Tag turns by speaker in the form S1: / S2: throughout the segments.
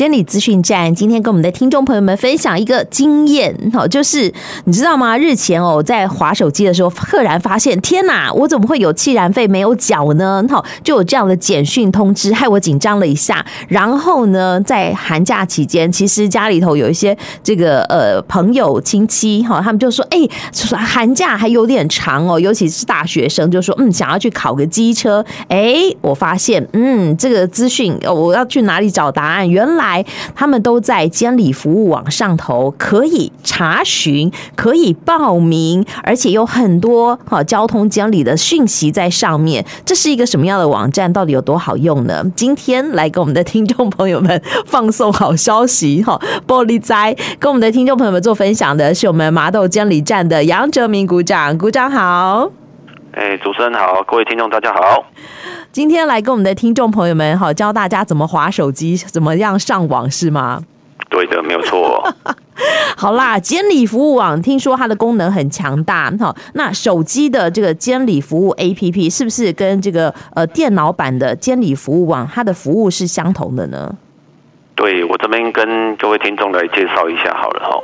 S1: 监理资讯站今天跟我们的听众朋友们分享一个经验，好，就是你知道吗？日前哦，在滑手机的时候，赫然发现，天哪，我怎么会有气燃费没有缴呢？好，就有这样的简讯通知，害我紧张了一下。然后呢，在寒假期间，其实家里头有一些这个呃朋友亲戚哈，他们就说，哎，寒假还有点长哦，尤其是大学生，就说嗯，想要去考个机车。哎，我发现，嗯，这个资讯，我要去哪里找答案？原来。他们都在监理服务网上头可以查询，可以报名，而且有很多哈交通监理的讯息在上面。这是一个什么样的网站？到底有多好用呢？今天来跟我们的听众朋友们放送好消息哈！玻璃斋跟我们的听众朋友们做分享的是我们麻豆监理站的杨哲明股长，股长好。
S2: 哎，主持人好，各位听众大家好。
S1: 今天来跟我们的听众朋友们哈，教大家怎么划手机，怎么样上网是吗？
S2: 对的，没有错。
S1: 好啦，监理服务网听说它的功能很强大好。那手机的这个监理服务 APP 是不是跟这个呃电脑版的监理服务网它的服务是相同的呢？
S2: 对，我这边跟各位听众来介绍一下好了哈。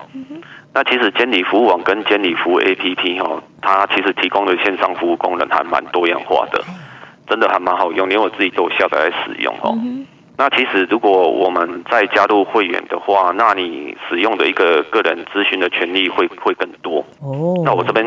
S2: 那其实监理服务网跟监理服务 APP 哈，它其实提供的线上服务功能还蛮多样化的。真的还蛮好用，连我自己都有下载来使用哦。嗯、那其实如果我们再加入会员的话，那你使用的一个个人咨询的权利会会更多。哦。那我这边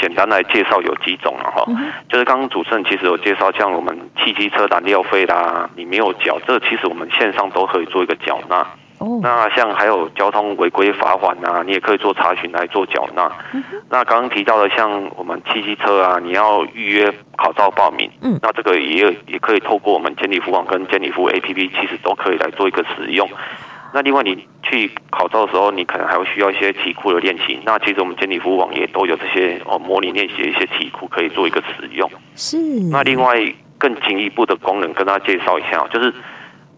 S2: 简单来介绍有几种了哈，嗯、就是刚刚主持人其实有介绍，像我们汽机车燃料费啦，你没有缴，这其实我们线上都可以做一个缴纳。哦，那像还有交通违规罚款啊，你也可以做查询来做缴纳。嗯、那刚刚提到的像我们汽机车啊，你要预约考照报名，嗯，那这个也也可以透过我们监理服务网跟监理服务 APP，其实都可以来做一个使用。那另外你去考照的时候，你可能还会需要一些题库的练习。那其实我们监理服务网也都有这些哦模拟练习的一些题库可以做一个使用。是。那另外更进一步的功能，跟大家介绍一下，就是。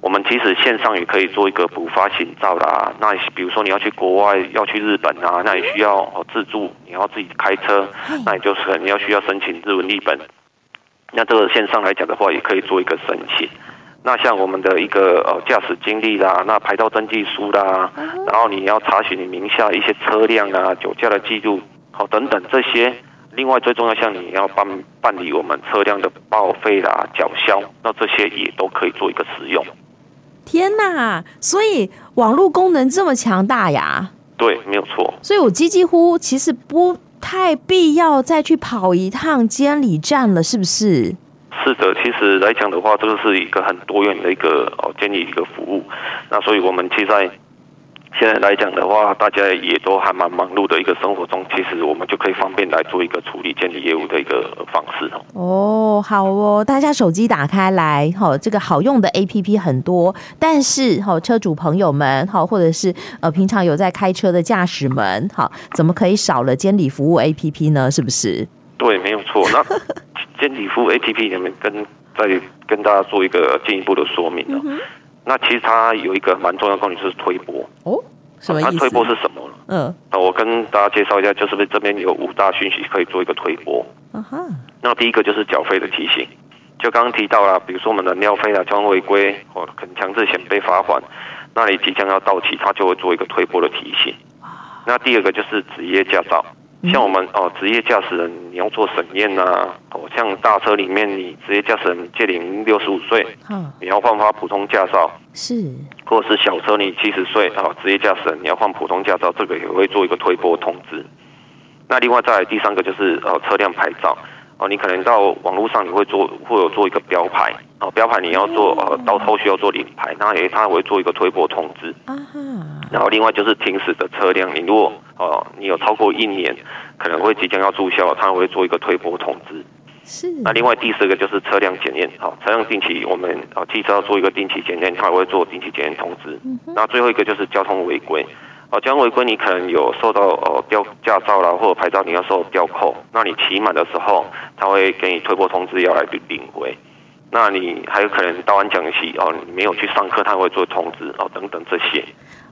S2: 我们其实线上也可以做一个补发行照啦。那比如说你要去国外，要去日本啊，那你需要哦自助，你要自己开车，那你就是你要需要申请日文译本。那这个线上来讲的话，也可以做一个申请。那像我们的一个呃驾驶经历啦，那牌照登记书啦，然后你要查询你名下一些车辆啊、酒驾的记录，好等等这些。另外最重要，像你要办办理我们车辆的报废啦、缴销，那这些也都可以做一个使用。
S1: 天呐！所以网络功能这么强大呀？
S2: 对，没有错。
S1: 所以我几几乎其实不太必要再去跑一趟监理站了，是不是？
S2: 是的，其实来讲的话，这个是一个很多元的一个哦监理一个服务。那所以我们其实在。现在来讲的话，大家也都还蛮忙碌的一个生活中，其实我们就可以方便来做一个处理监理业务的一个方式哦。
S1: 哦，好哦，大家手机打开来，哈，这个好用的 APP 很多，但是哈，车主朋友们，哈，或者是呃平常有在开车的驾驶们，好，怎么可以少了监理服务 APP 呢？是不是？
S2: 对，没有错。那监理服务 APP 里面跟再跟大家做一个进一步的说明哦。嗯那其实它有一个蛮重要的功能，就是推波哦。什么意思？它推波是什么呢？嗯，那我跟大家介绍一下，就是这边有五大讯息可以做一个推波。那第一个就是缴费的提醒，就刚刚提到了，比如说我们的燃料费啊、交通违规或可能强制险被罚款，那你即将要到期，它就会做一个推波的提醒。那第二个就是职业驾照。像我们哦，职业驾驶人你要做审验呐，哦，像大车里面你职业驾驶人届龄六十五岁，嗯，你要换发普通驾照。是，或者是小车你七十岁啊，职业驾驶人你要换普通驾照，这个也会做一个推波通知。那另外再来第三个就是呃车辆牌照。哦，你可能到网络上你会做会有做一个标牌。哦，标牌你要做呃到后续要做领牌，那也他会做一个推波通知。啊哈，然后另外就是停驶的车辆，你如果哦，你有超过一年，可能会即将要注销，他会做一个推播通知。是。那另外第四个就是车辆检验，好，车辆定期我们哦汽车要做一个定期检验，他会做定期检验通知。嗯。那最后一个就是交通违规，哦，交通违规你可能有受到哦吊驾照啦或者牌照你要受吊扣，那你期满的时候，他会给你推播通知要来领回。那你还有可能到安讲习哦，你没有去上课，他会做通知哦等等这些。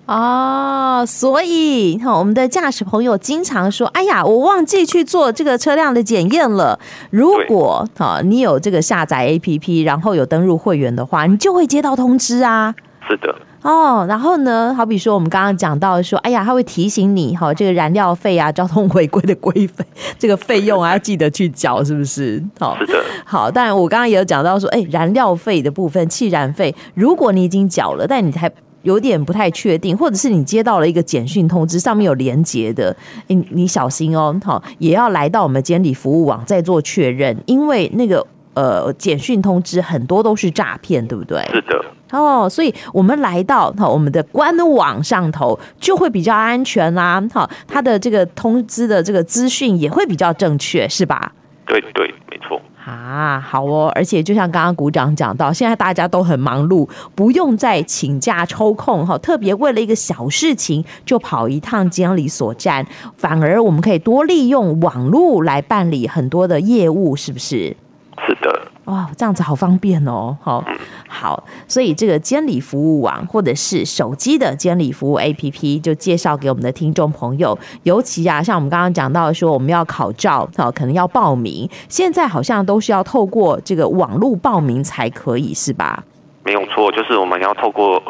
S1: 哦，所以哈，我们的驾驶朋友经常说：“哎呀，我忘记去做这个车辆的检验了。”如果哈，你有这个下载 APP，然后有登入会员的话，你就会接到通知啊。
S2: 是的。
S1: 哦，然后呢，好比说我们刚刚讲到说，哎呀，他会提醒你哈，这个燃料费啊，交通违规的规费，这个费用啊，要记得去缴，是不是？好，
S2: 是的。
S1: 好，当然我刚刚也有讲到说，哎，燃料费的部分，气燃费，如果你已经缴了，但你还有点不太确定，或者是你接到了一个简讯通知，上面有连接的，你你小心哦，好，也要来到我们监理服务网再做确认，因为那个呃简讯通知很多都是诈骗，对不对？
S2: 是的。
S1: 哦，所以我们来到哈我们的官网上头就会比较安全啦，哈，它的这个通知的这个资讯也会比较正确，是吧？
S2: 对对，没错。
S1: 啊，好哦，而且就像刚刚鼓掌讲到，现在大家都很忙碌，不用再请假抽空哈，特别为了一个小事情就跑一趟监理所站，反而我们可以多利用网络来办理很多的业务，是不是？
S2: 是的。
S1: 哇、哦，这样子好方便哦！好，好，所以这个监理服务网或者是手机的监理服务 APP 就介绍给我们的听众朋友。尤其啊，像我们刚刚讲到说，我们要考照，好，可能要报名，现在好像都是要透过这个网络报名才可以，是吧？
S2: 没有错，就是我们要透过，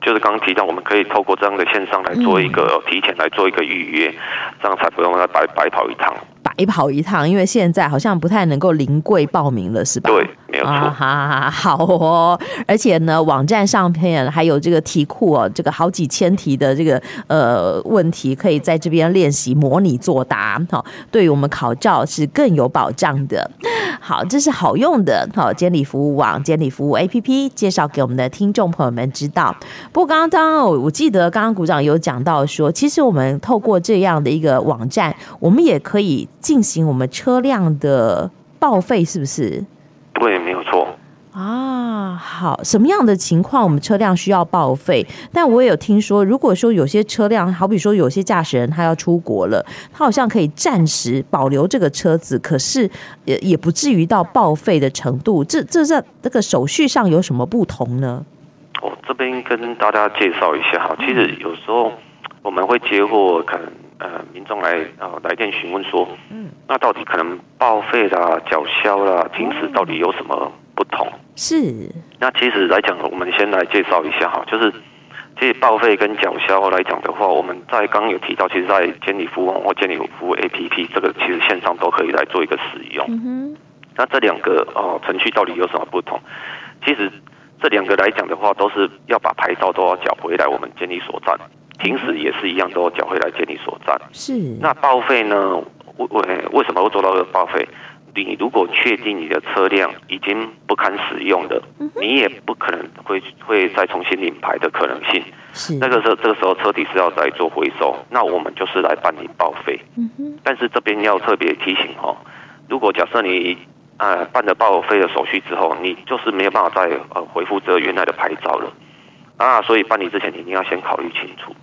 S2: 就是刚刚提到，我们可以透过这样的线上来做一个、嗯、提前来做一个预约，这样才不用再白白跑一趟。
S1: 白跑一趟，因为现在好像不太能够临柜报名了，是吧？
S2: 对，没有错。
S1: 啊哈，好哦。而且呢，网站上面还有这个题库哦，这个好几千题的这个呃问题，可以在这边练习模拟作答，好，对于我们考照是更有保障的。好，这是好用的，好，监理服务网、监理服务 APP 介绍给我们的听众朋友们知道。不过刚刚我记得刚刚股长有讲到说，其实我们透过这样的一个网站，我们也可以。进行我们车辆的报废，是不是？
S2: 对，没有错。
S1: 啊，好，什么样的情况我们车辆需要报废？但我也有听说，如果说有些车辆，好比说有些驾驶人他要出国了，他好像可以暂时保留这个车子，可是也也不至于到报废的程度。这这在这个手续上有什么不同呢？
S2: 我这边跟大家介绍一下哈，其实有时候我们会接获可能。呃，民众来啊来电询问说，嗯，那到底可能报废啦、缴销啦、停驶到底有什么不同？
S1: 是。
S2: 那其实来讲，我们先来介绍一下哈，就是这报废跟缴销来讲的话，我们在刚刚有提到，其实，在监理服务网或监理服务 APP 这个其实线上都可以来做一个使用。嗯哼。那这两个哦程序到底有什么不同？其实这两个来讲的话，都是要把牌照都要缴回来我们监理所站。停驶也是一样，都要缴回来监理所站。
S1: 是。那
S2: 报废呢？为为为什么会做到这个报废？你如果确定你的车辆已经不堪使用的，你也不可能会会再重新领牌的可能性。是。那个时候，这个时候车体是要再做回收，那我们就是来办理报废。嗯哼。但是这边要特别提醒哦，如果假设你呃办了报废的手续之后，你就是没有办法再呃恢复这原来的牌照了啊，所以办理之前你一定要先考虑清楚。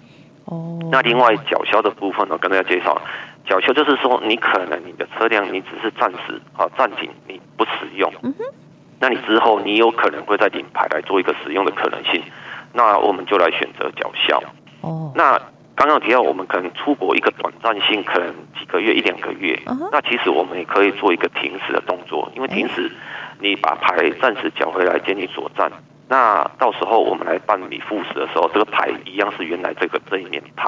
S2: 哦，那另外缴销的部分呢，跟大家介绍，缴销就是说，你可能你的车辆你只是暂时啊暂停，你不使用，嗯，那你之后你有可能会在领牌来做一个使用的可能性，那我们就来选择缴销。哦，那刚刚提到我们可能出国一个短暂性，可能几个月一两个月，那其实我们也可以做一个停驶的动作，因为停驶，你把牌暂时缴回来给你所站。那到时候我们来办理复驶的时候，这个牌一样是原来这个这一面牌。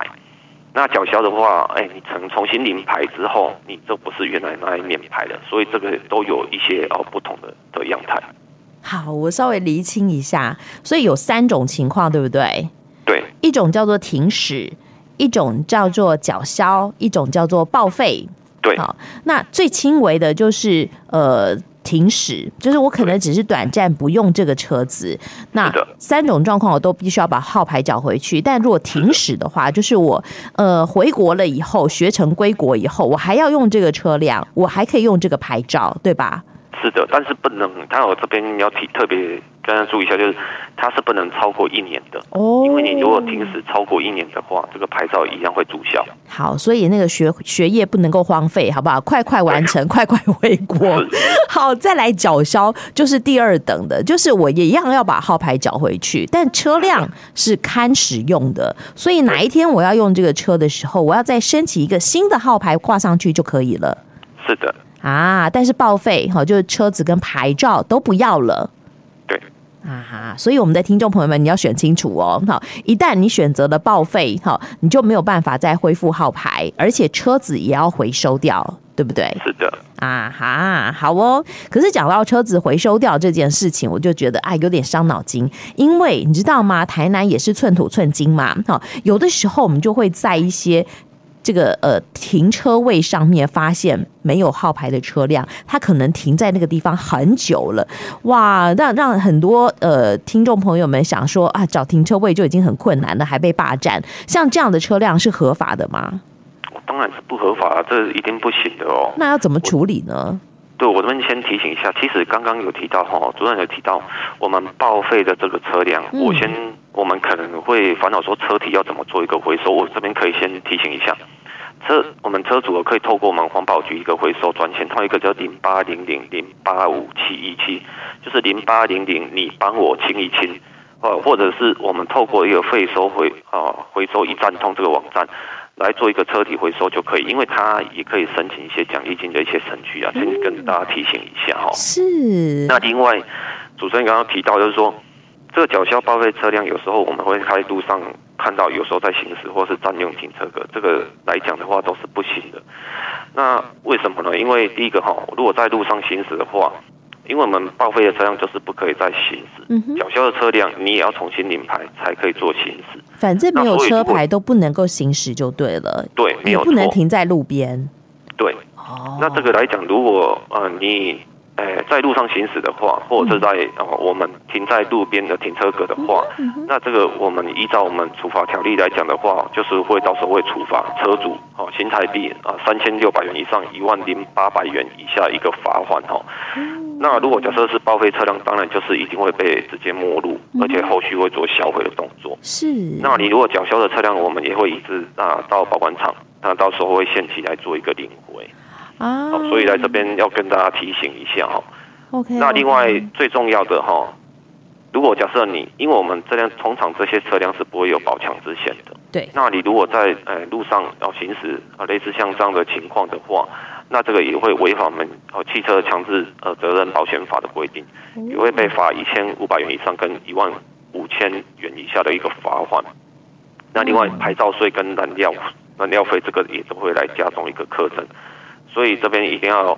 S2: 那缴销的话，哎，你重重新领牌之后，你这不是原来那一面牌了，所以这个都有一些哦不同的的样态。
S1: 好，我稍微厘清一下，所以有三种情况，对不对？
S2: 对，
S1: 一种叫做停驶，一种叫做缴销，一种叫做报废。
S2: 对，
S1: 好，那最轻微的就是呃。停驶就是我可能只是短暂不用这个车子，那三种状况我都必须要把号牌缴回去。但如果停驶的话，就是我呃回国了以后，学成归国以后，我还要用这个车辆，我还可以用这个牌照，对吧？
S2: 是的，但是不能。但我这边要提特别。大家注意一下，就是它是不能超过一年的哦，因为你如果停驶超过一年的话，这个牌照一样会注销。
S1: 好，所以那个学学业不能够荒废，好不好？快快完成，快快回国。好，再来缴销，就是第二等的，就是我也一样要把号牌缴回去，但车辆是堪使用的，所以哪一天我要用这个车的时候，我要再申请一个新的号牌挂上去就可以了。
S2: 是的，
S1: 啊，但是报废哈，就是车子跟牌照都不要了。啊哈，所以我们的听众朋友们，你要选清楚哦。好，一旦你选择了报废，哈，你就没有办法再恢复号牌，而且车子也要回收掉，对不对？
S2: 是的。
S1: 啊哈，好哦。可是讲到车子回收掉这件事情，我就觉得啊，有点伤脑筋，因为你知道吗？台南也是寸土寸金嘛。好，有的时候我们就会在一些。这个呃停车位上面发现没有号牌的车辆，它可能停在那个地方很久了，哇！让让很多呃听众朋友们想说啊，找停车位就已经很困难了，还被霸占，像这样的车辆是合法的吗？
S2: 当然是不合法，这一定不行的哦。
S1: 那要怎么处理呢？
S2: 对，我这边先提醒一下，其实刚刚有提到哈，主任有提到我们报废的这个车辆，嗯、我先我们可能会烦恼说车体要怎么做一个回收，我这边可以先提醒一下。车，我们车主可以透过我们环保局一个回收专线，它有一个叫零八零零零八五七一七，就是零八零零，你帮我清一清，呃，或者是我们透过一个废收回啊回收一站通这个网站来做一个车体回收就可以，因为它也可以申请一些奖励金的一些程序啊，先跟大家提醒一下哈。
S1: 是。
S2: 那另外，主持人刚刚提到就是说，这个缴销报废车辆有时候我们会开路上。看到有时候在行驶或是占用停车格，这个来讲的话都是不行的。那为什么呢？因为第一个哈，如果在路上行驶的话，因为我们报废的车辆就是不可以再行驶，嗯哼，缴销的车辆你也要重新领牌才可以做行驶。
S1: 反正没有车牌都不能够行驶就对了。
S2: 对，没有错，
S1: 不能停在路边。
S2: 对，哦，那这个来讲，如果呃你。哎，在路上行驶的话，或者是在哦，我们停在路边的停车格的话，那这个我们依照我们处罚条例来讲的话，就是会到时候会处罚车主哦，新台币啊三千六百元以上一万零八百元以下一个罚款哦。那如果假设是报废车辆，当然就是一定会被直接没入，而且后续会做销毁的动作。是。那你如果缴销的车辆，我们也会一直啊到保管厂，那到时候会限期来做一个领回。啊，所以在这边要跟大家提醒一下哈。OK。那另外最重要的哈，如果假设你，因为我们这辆通常这些车辆是不会有保强之险的。对。那你如果在呃路上要行驶啊，类似像这样的情况的话，那这个也会违反我们呃汽车强制呃责任保险法的规定，也会被罚一千五百元以上跟一万五千元以下的一个罚款。那另外牌照税跟燃料燃料费这个也都会来加重一个课征。所以这边一定要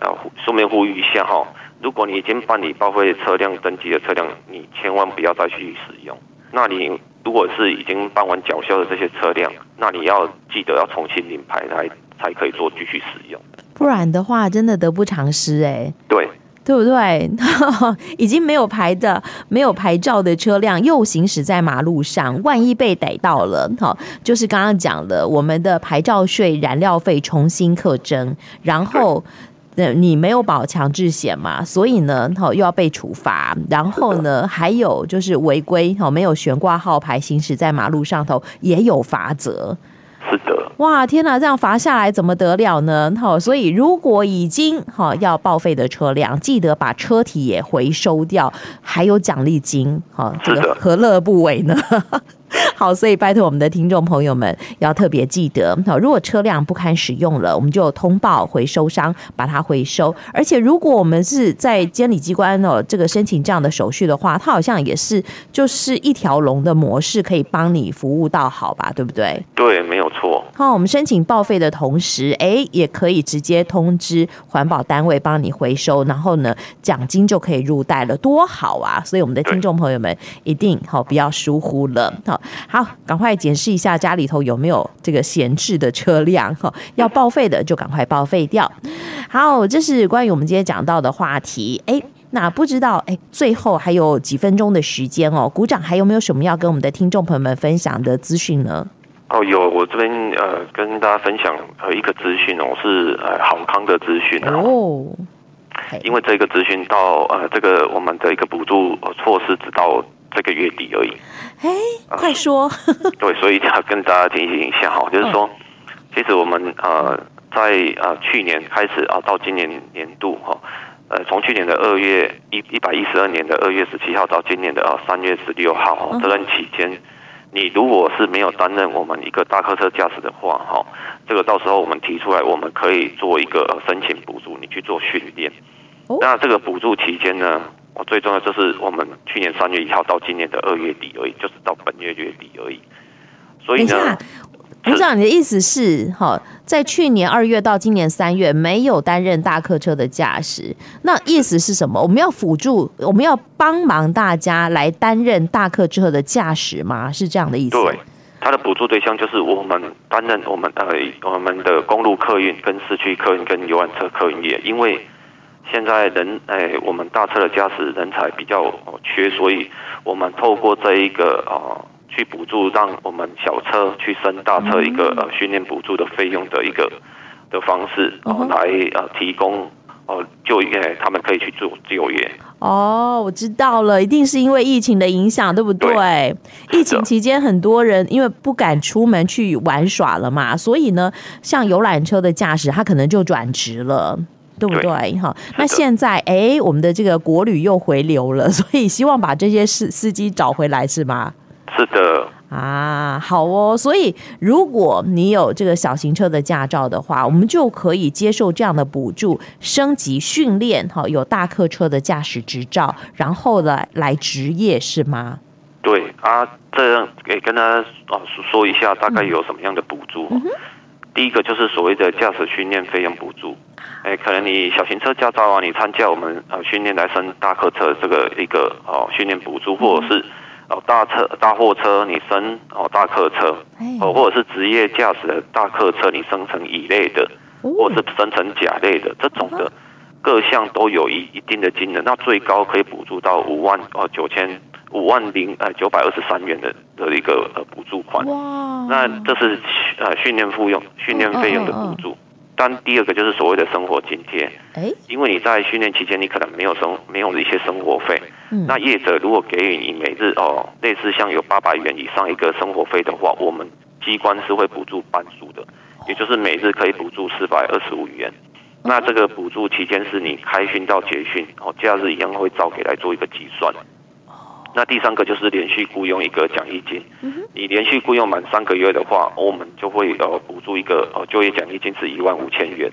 S2: 呃，顺便呼吁一下哈，如果你已经办理报废车辆登记的车辆，你千万不要再去使用。那你如果是已经办完缴销的这些车辆，那你要记得要重新领牌来才可以做继续使用。
S1: 不然的话，真的得不偿失哎。
S2: 对。
S1: 对不对？已经没有牌的、没有牌照的车辆又行驶在马路上，万一被逮到了，好，就是刚刚讲的，我们的牌照税、燃料费重新课征，然后，呃，你没有保强制险嘛，所以呢，哈，又要被处罚，然后呢，还有就是违规，哈，没有悬挂号牌行驶在马路上头，也有罚则。
S2: 是的，
S1: 哇，天哪，这样罚下来怎么得了呢？好，所以如果已经好要报废的车辆，记得把车体也回收掉，还有奖励金，好，这个何乐不为呢？好，所以拜托我们的听众朋友们要特别记得，好，如果车辆不堪使用了，我们就通报回收商把它回收。而且如果我们是在监理机关哦，这个申请这样的手续的话，它好像也是就是一条龙的模式，可以帮你服务到好吧？对不
S2: 对？对，
S1: 好，我们申请报废的同时，哎，也可以直接通知环保单位帮你回收，然后呢，奖金就可以入袋了，多好啊！所以我们的听众朋友们一定好不要疏忽了，好。好，赶快检视一下家里头有没有这个闲置的车辆哈，要报废的就赶快报废掉。好，这是关于我们今天讲到的话题。哎，那不知道哎，最后还有几分钟的时间哦，鼓掌还有没有什么要跟我们的听众朋友们分享的资讯呢？
S2: 哦，有，我这边呃跟大家分享呃一个资讯哦，是呃好康的资讯哦。因为这个资讯到呃这个我们的一个补助措施只到这个月底而已。
S1: 哎，快说！
S2: 对，所以要跟大家提醒一下哈，就是说，其实我们呃在呃去年开始啊，到今年年度哈，呃从去年的二月一一百一十二年的二月十七号到今年的啊三月十六号哦，这段期间，你如果是没有担任我们一个大客车驾驶的话哈，这个到时候我们提出来，我们可以做一个申请补助，你去做训练。那这个补助期间呢，我最重要就是我们去年三月一号到今年的二月底而已，就是到本月月底而已。所以呢，
S1: 股长，你的意思是，哈，在去年二月到今年三月没有担任大客车的驾驶，那意思是什么？我们要辅助，我们要帮忙大家来担任大客车的驾驶吗？是这样的意思？
S2: 对，他的补助对象就是我们担任我们呃我们的公路客运、跟市区客运、跟游览车客运业，因为现在人哎，我们大车的驾驶人才比较缺，所以我们透过这一个啊。去补助，让我们小车去升大车一个呃训练补助的费用的一个的方式，然后来呃提供呃就业，他们可以去做就业。
S1: 哦，我知道了，一定是因为疫情的影响，对不对？对，疫情期间，很多人因为不敢出门去玩耍了嘛，所以呢，像游览车的驾驶，他可能就转职了，对不对？哈，那现在哎，我们的这个国旅又回流了，所以希望把这些司司机找回来，是吗？
S2: 是的
S1: 啊，好哦。所以如果你有这个小型车的驾照的话，我们就可以接受这样的补助，升级训练，哈，有大客车的驾驶执照，然后来来执业，是吗？
S2: 对啊，这样给跟他啊说一下，大概有什么样的补助？嗯、第一个就是所谓的驾驶训练费用补助。哎，可能你小型车驾照啊，你参加我们呃训练来升大客车这个一个哦训练补助，或者是。哦，大车、大货车，你升哦大客车，哦，或者是职业驾驶的大客车，你升成乙类的，或者是升成甲类的，这种的各项都有一一定的金额，那最高可以补助到五万哦九千五万零呃九百二十三元的的一个呃补助款。哇，那这是呃训练费用训练费用的补助。但第二个就是所谓的生活津贴，因为你在训练期间，你可能没有生没有一些生活费，那业者如果给予你每日哦类似像有八百元以上一个生活费的话，我们机关是会补助半数的，也就是每日可以补助四百二十五元。那这个补助期间是你开训到结训哦，假日一样会照给来做一个计算。那第三个就是连续雇佣一个奖励金，你连续雇佣满三个月的话，我们就会呃补助一个呃就业奖励金是一万五千元，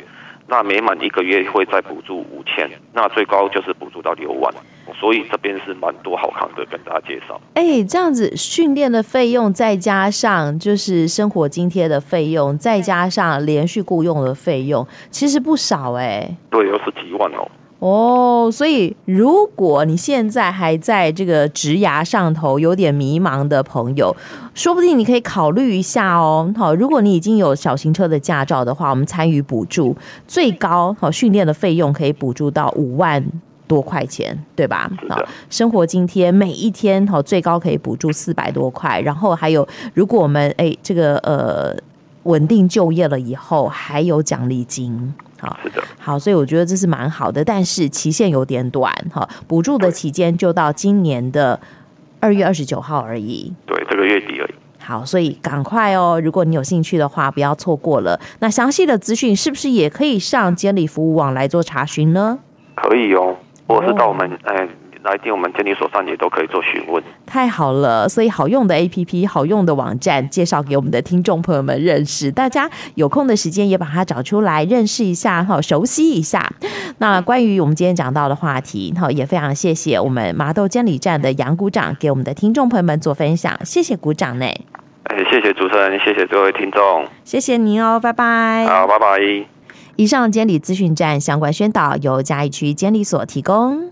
S2: 那每满一个月会再补助五千，那最高就是补助到六万，所以这边是蛮多好康的，跟大家介绍。
S1: 哎，这样子训练的费用再加上就是生活津贴的费用，再加上连续雇佣的费用，其实不少哎。
S2: 对，有十几万哦。
S1: 哦，所以如果你现在还在这个职涯上头有点迷茫的朋友，说不定你可以考虑一下哦。好，如果你已经有小型车的驾照的话，我们参与补助，最高好训练的费用可以补助到五万多块钱，对吧？好，生活津贴每一天好最高可以补助四百多块，然后还有如果我们哎这个呃稳定就业了以后，还有奖励金。好，是的，好，所以我觉得这是蛮好的，但是期限有点短哈，补助的期间就到今年的二月二十九号而已，
S2: 对，这个月底而已。
S1: 好，所以赶快哦，如果你有兴趣的话，不要错过了。那详细的资讯是不是也可以上监理服务网来做查询呢？
S2: 可以哦，或是到我们哎。哦来电我们监理所上也都可以做询问。
S1: 太好了，所以好用的 APP、好用的网站，介绍给我们的听众朋友们认识。大家有空的时间也把它找出来认识一下，哈，熟悉一下。那关于我们今天讲到的话题，哈，也非常谢谢我们麻豆监理站的杨股长给我们的听众朋友们做分享，谢谢股长呢。
S2: 哎，谢谢主持人，谢谢各位听众，
S1: 谢谢您哦，拜拜。
S2: 好，拜拜。
S1: 以上监理资讯站相关宣导由嘉义区监理所提供。